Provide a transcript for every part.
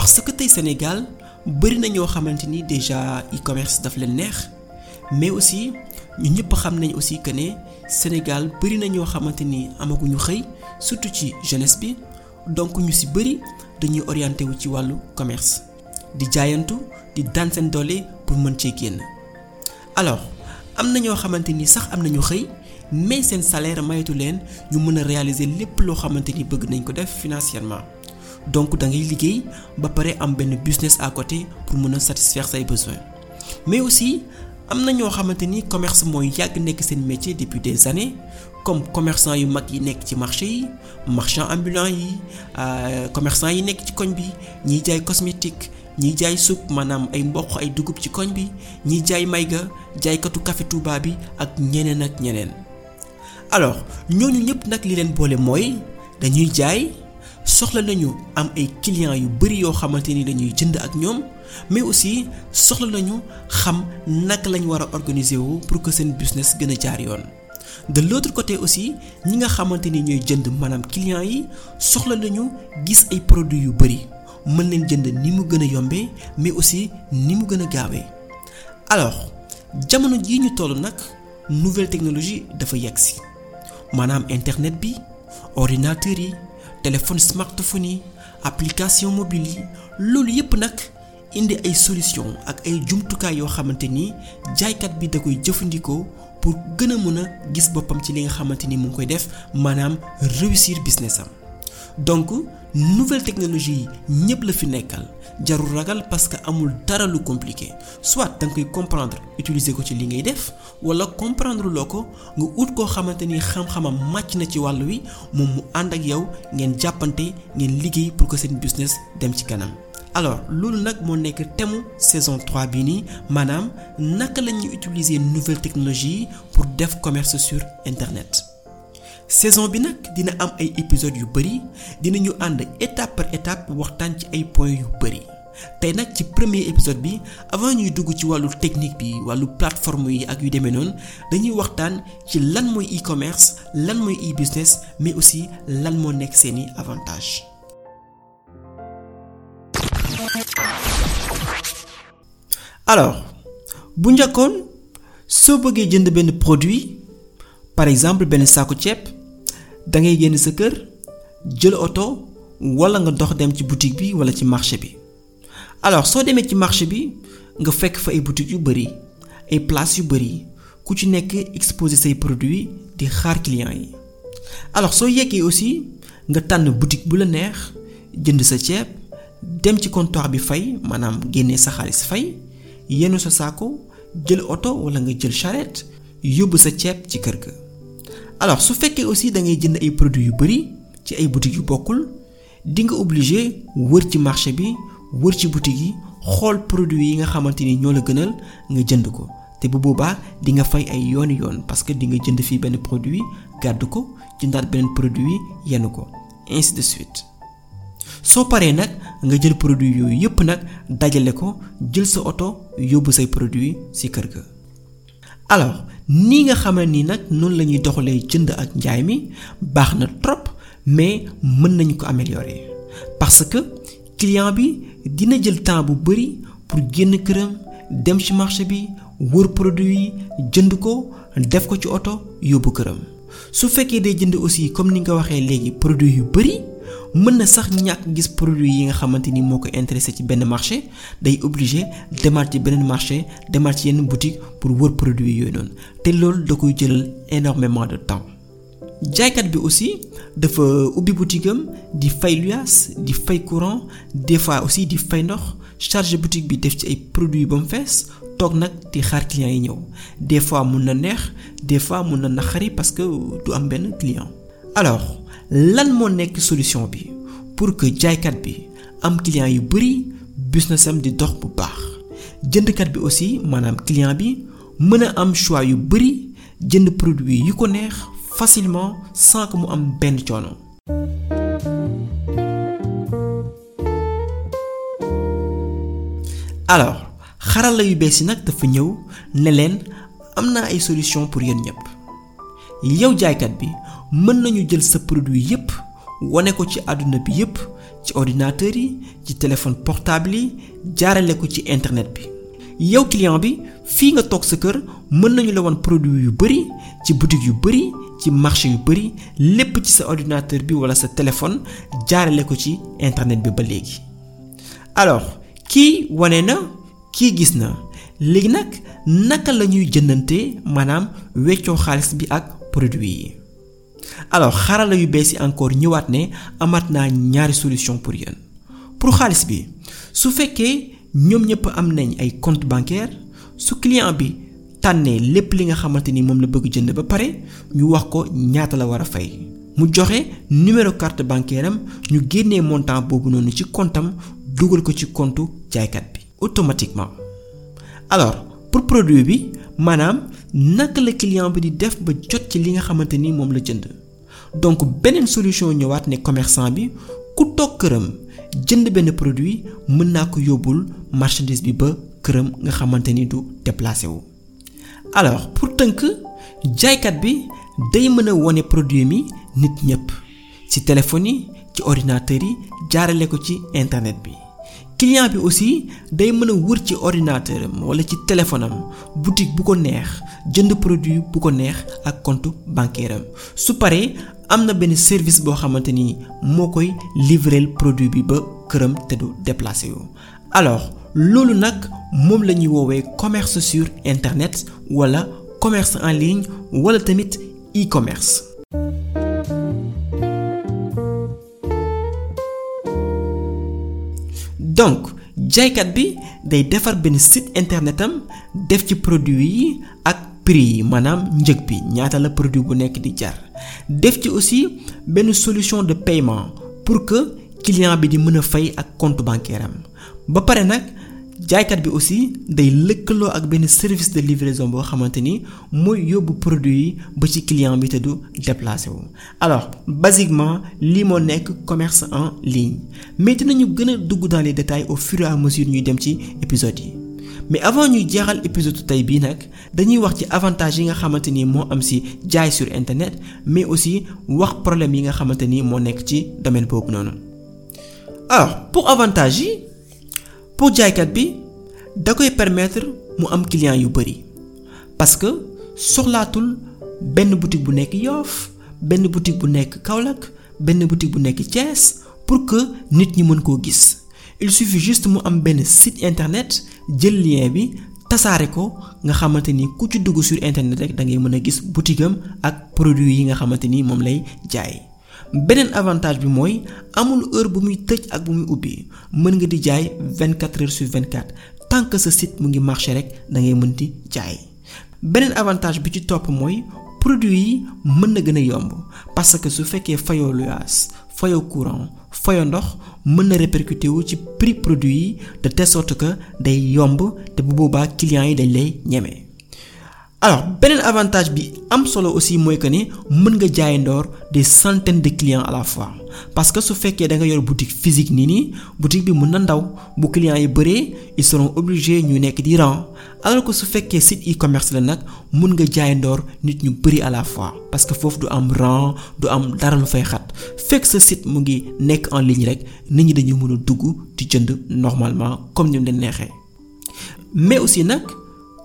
parce que tey Sénégal bëri na ñoo xamante déjà e-commerce daf leen mais aussi ñu ñëpp xam aussi que Sénégal bëri na ñoo xamante ni amaguñu xëy surtout ci jeunesse bi donc ñu bëri dañuy orienté wu commerce di jaayantu di daan seen doole pour mën cee génn. alors am na ñoo xamante ni sax am nañu xëy mais seen salaire mayatu leen ñu mën a réaliser lépp loo financièrement. Donc da ngay liggéey ba pare am benn business à côté pour a satisfaire say besoins mais aussi am na ñoo xamante ni commerce mooy yàgg nekk seen métier depuis des années comme commerçant yu mag yi nekk ci marché yi marchand ambulant yi commerçant yi nekk ci koñ bi ñiy jaay cosmétique ñiy jaay soupe maanaam ay mboq ay dugub ci koñ bi ñiy jaay mayga jaaykatu café Touba bi ak ñeneen ak ñeneen alors ñooñu ñëpp nag li leen boole mooy dañuy jaay. Soxla nañu am ay clients yu mais aussi pour que seen business gën a de l'autre côté aussi ñi nga xamante ni clients yi soxla nañu gis produits mais aussi ni mu gën a alors jamono ñu toll nouvelle technologie dafa yegsi maanaam internet bi ordinateur. Téléphone smartphone yi application mobile yi loolu yépp nag indi ay solution ak ay jumtukaay yoo xamante ni jaaykat bi da koy jëfandikoo pour gën a mën a gis boppam ci li nga xamante ni mu ngi koy def maanaam réussir business am. Donc nouvelle technologie yi ñépp la fi nekkal jarul ragal parce que amul dara compliqué soit da comprendre utiliser ko ci li ngay def wala comprendre loo ko nga ut koo xamante ni xam-xamam màcc na ci wàll wi moom mu ànd ak yow ngeen jàppante ngeen pour que seen business dem ci kanam. alors loolu nag moo nekk saison 3 bii nii maanaam utiliser nouvelle technologie pour def commerce sur internet. Saison bi nag dina am ay épisodes yu bari dinañu ànd étape par étape waxtaan ci ay points yu bari tey nag ci premier épisode bi avant ñuy dugg ci wàllu technique bi wàllu plateforme yi ak yu demee noonu dañuy waxtaan ci lan mooy e-commerce lan mooy e-business mais aussi lan moo nekk seeni avantages. alors bu njëkkoon soo bëggee jënd benn produit par exemple benn saaku ceeb. Da ngay génn sa kër jël oto wala nga dox dem ci boutique bi wala ci marché bi alors soo demee ci marché bi nga fekk fa ay boutiques yu bari ay places yu bari ku ci nekk exposer say produits di xaar clients yi alors soo yeggee aussi nga tànn boutique bu la neex jënd sa ceeb dem ci comptoir bi fay maanaam génnee sa xaalis fay yenu sa saako jël oto wala nga jël charrette yóbbu sa ceeb ci kër ga. Alors su fekkee aussi da ngay jënd ay produits yu bari ci ay boutiques yu bokkul di nga obligé wër ci marché bi wër ci boutique yi xool produits yi nga xamante ni ñoo la gënal nga jënd ko. Te bu boobaa di nga fay ay yooni yoon parce que di nga jënd fii benn produit gàddu ko jëndaat beneen produit yenn ko ainsi de suite. Soo paree nag nga jël produit yooyu yépp nag dajale ko jël sa oto yóbbu say produit kër ga. Alors nii nga xamal ni nag noonu la ñuy doxalee jënd ak njaay mi baax na trop mais mën nañu ko améliorer. Parce que client bi dina jël temps bu bari pour génn këram dem ci marché bi wër produit yi jënd ko def ko ci oto yóbbu këram. Su fekkee day jënd aussi comme ni nga waxee léegi produit yu bari mën na sax ñàkk gis produit yi nga xamante ni moo ko intéressé ci benn marché day obligé demaat ci beneen marché demaat ci yenn boutique pour wër produit yooyu noonu. Énormément de temps. Jaaykat bi aussi dafa ubbi boutique am di fay luyaas di fay des fois aussi di fay ndox boutique bi produits ba mu fees toog clients des fois mun na des fois mun na naqari parce que du am benn client. Alors lan moo nekk solution bi pour que jaaykat bi am client yu bari businessam di dox bu baax jëndkat bi aussi maanaam client bi mën a am choix yu bari jënd produit yu ko neex facilement sans que mu am benn coono. alors xarala yu bees yi nag dafa ñëw ne leen am naa ay solution pour yéen ñépp yow jaaykat bi mën nañu jël sa produit yépp wane ko ci àdduna bi yépp ci ordinateur yi ci téléphone portable yi jaarale ko ci internet bi. Yow client bi fii nga toog sa kër mën nañu la wan produit yu ci boutique yu ci marché ordinateur bi walla sa téléphone jaarale ko ci internet bi ba léegi. Alors kii wane na kii gis na. Léegi nag naka la ñuy maanaam weccoo bi ak produit alors xarala yu bees yi encore ñëwaat ne amaat naa ñaari solution pour yéen. Pour xaalis bi su fekkee ñoom ñëpp compte bancaire su client bi tànnee lépp li nga xamante ni moom la bëgg jënd ba pare ñu wax a numéro carte bancaire am ñu génnee montant boobu noonu ci comptam dugal ko ci compte jaaykat bi automatiquement. Alors pour produit bi naka la client bi di def ba jot ci li nga xamante ni moom la jënd donc beneen solution ñëwaat ne commerçant bi ku toog këram jënd benn produit mën naa ko yóbbul marchandise bi ba këram nga xamante ni du déplacé wu. alors pour tënk jaaykat bi day mën a wone produit mi nit ñépp ci téléphone yi ci ordinateur yi jaarale ko ci internet bi. Client bi aussi day mën a wër ci ordinateur am wala ci téléphone am boutique bu ko neex jënd produit bu ko neex ak compte bancaire am su paree am na benn service boo xamante ni moo koy livrer produit bi ba këram te du déplacé wu. alors loolu nag moom la ñuy woowee commerce sur internet wala commerce en ligne wala tamit e-commerce. Donc jaaykat bi day defar benn site internet am def ci produit yi ak prix yi maanaam njëg bi ñaata la produit bu nekk di jar. Def ci aussi benn solution de paiement pour que client bi di mën a fay ak compte bancaire am. Ba pare nag jaaykat bi aussi day lëkkaloo ak benn service de livraison boo xamante ni mooy yóbbu produit yi ba ci client bi te du déplacé wu. alors basiquement lii moo nekk commerce en ligne mais dinañu gën a dugg dans les détails au fur et à mesure ñuy dem ci épisode yi mais avant ñuy jeexal épisode tey bii nag dañuy wax ci avantage yi nga xamante ni sur internet mais aussi wax problème yi nga xamante ni moo nekk ci domaine boobu noonu. alors pour avantage. Pour jaaykat bi da koy permettre mu am client yu bari parce que soxlaatul benn boutique bu nekk Yoff benn boutique bu nekk Kaolack benn boutique bu nekk Thiès pour que nit ñi mën koo gis il suffit juste mu am benn site internet jël lien bi tasaare ko nga xamante ku ci dugg sur internet rek da ngay mën a gis boutique am ak produit yi nga xamante ni lay jaay. Beneen avantage bi mooy amul heure bu muy tëj ak bu muy ubbi. Mën nga di jaay 24 heures sur 24 tant que sa site mu ngi marché rek da ngay mën di jaay. Beneen avantage bi ci topp mooy produit yi mën na gën a yomb. Parce que su fekkee fayoo luyaas fayoo courant fayoo ndox mën na répercuté wu ci prix produit yi de telle sorte que day yomb te bu boobaa clients yi dañ lay ñeme. Alors beneen avantage bi am solo aussi mooy que ni mën nga jaay ndoor des centaines de clients à la fois. Parce que su fekkee da nga yor boutique physique nii nii boutique bi mën na ndaw bu clients yi bëree ils seront obligés ñu nekk di rang. Alors que su fekkee site e-commerce la nag mën nga jaay ndoor nit ñu bëri à la fois. Parce que foofu du am rang du am dara lu fay xat. Fekk sa site mu ngi nekk en ligne rek nit ñi dañu mën a dugg di jënd normalement comme ni mu leen neexee. Mais aussi nag.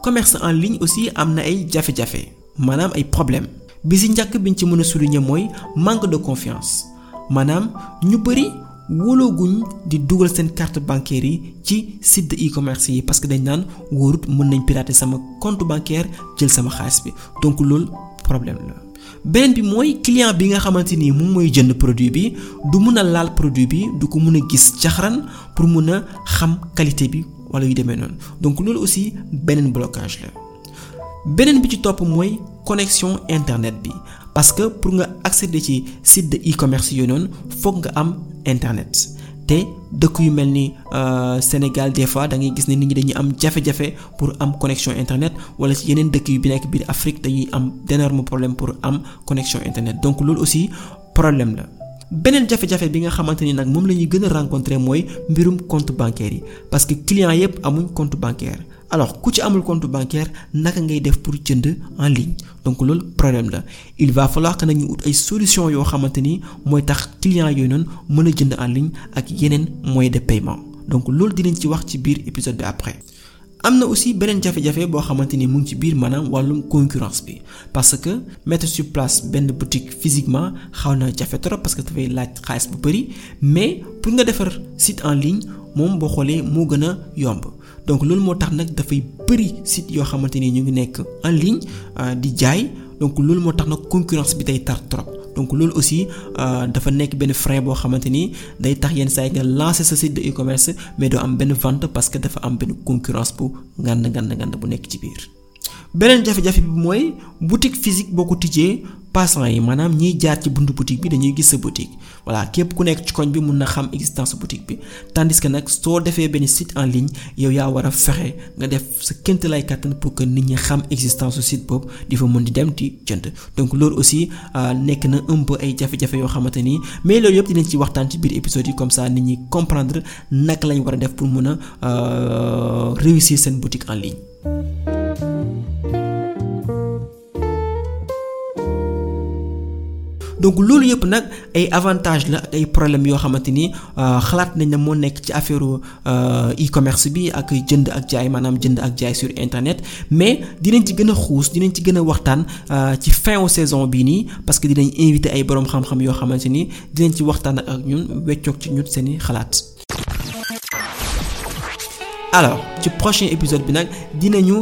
Commerce en ligne aussi am na ay jafe-jafe maanaam ay problème bi ci njëkk biñ ci mën a souligner mooy manque de confiance maanaam ñu bari wóolooguñ di dugal seen carte bancaire yi ci site de e-commerce yi parce que dañ naan wóorut mën nañ pirater sama compte bancaire jël sama xaalis bi donc loolu problème la. beneen bi mooy client bi nga xamante ni moom mooy jënd produit bi du mën a laal produit bi du ko mën a gis jaxaran pour mën a xam qualité bi. Wala yu demee noonu. Donc loolu aussi beneen blocage la. Beneen bi ci topp mooy connexion internet bi. Parce que pour nga accéder ci site de e-commerce yooyu noonu foog nga am internet. Te dëkk yu mel ni Sénégal des fois da ngay gis ne nit ñi dañuy am jafe-jafe pour am connexion internet wala ci yeneen dëkk yu bi nekk biir Afrique dañuy am d'énormes problèmes pour am connexion internet. Donc loolu aussi problème la. Beneen jafe-jafe bi nga xamante ni nag moom la ñuy gën a rencontrer mooy mbirum compte bancaire yi. Parce que clients yépp amuñ compte bancaire. Alors ku ci amul compte bancaire naka ngay def pour jënd en ligne? Donc loolu problème la. Il va falloir que nag ñu ut ay solution yoo xamante ni mooy tax clients yooyu noonu mën a jënd en ligne ak yeneen moyens de paiement. Donc loolu dinañ ci wax ci biir épisode bi après. Am na aussi beneen jafe-jafe boo xamante ni mu ngi ci biir maanaam wàllum concurrence bi. Parce que mettre sur place benn boutique physiquement xaw na jafe trop parce que dafay laaj xaalis bu bari. Mais pour nga defar site en ligne moom boo xoolee moo gën a yomb. Donc loolu moo tax nag dafay bari site yoo xamante ni ñu ngi nekk en ligne di jaay. Donc loolu moo tax nag concurrence bi day tar trop. Donc loolu aussi dafa nekk benn frein boo xamante ni day tax yenn site de e-commerce mais doo am benn vente parce que dafa am benn concurrence bu ngand ngand ngand bu nekk ci biir. beneen jafe-jafe bi boutique physique passants yi maanaam ñiy jaar ci buntu boutique bi dañuy gis sa boutique. Voilà képp ku nekk ci koñ bi mun na existence boutique bi. Tandis que nag soo defee benn site en ligne yow yaa war a fexe nga def sa pour que nit ñi xam existence su site boobu di fa di dem di jënd. Donc loolu aussi nekk na un peu ay jafe-jafe yoo xamante mais loolu yëpp dinañ ci waxtaan épisode comme ça nit comprendre naka lañ war a pour a réussir seen boutique en ligne. Donc loolu yëpp nag ay avantages la ay problèmes yoo xamante ni xalaat nañ ne moo nekk ci affaire e-commerce bi ak jënd ak jaay maanaam jënd ak jaay sur internet mais dinañ ci gën a xuus dinañ ci gën a waxtaan ci fin wu saison bii nii parce que dinañ invité ay boroom xam-xam yoo xamante ni dinañ ci waxtaan ak ñun weccoog ci ñun seeni xalaat. Alors ci prochain épisode bi nag dinañu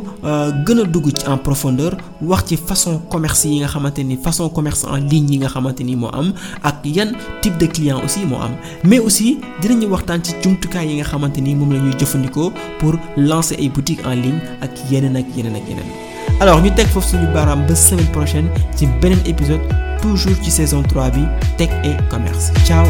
gën a dugg ci en profondeur wax ci façon commerce yi nga xamante ni façon commerce en ligne yi nga xamante ni moo am ak yan type de client aussi moo am. Mais aussi dinañu waxtaan ci jumtukaay yi nga xamante ni moom la ñuy jëfandikoo pour lancer ay boutiques en ligne ak yeneen ak yeneen ak yeneen. Alors ñu teg foofu suñu baaraam ba semaine prochaine ci beneen épisode toujours ci saison 3 bi tech et commerce. Ciao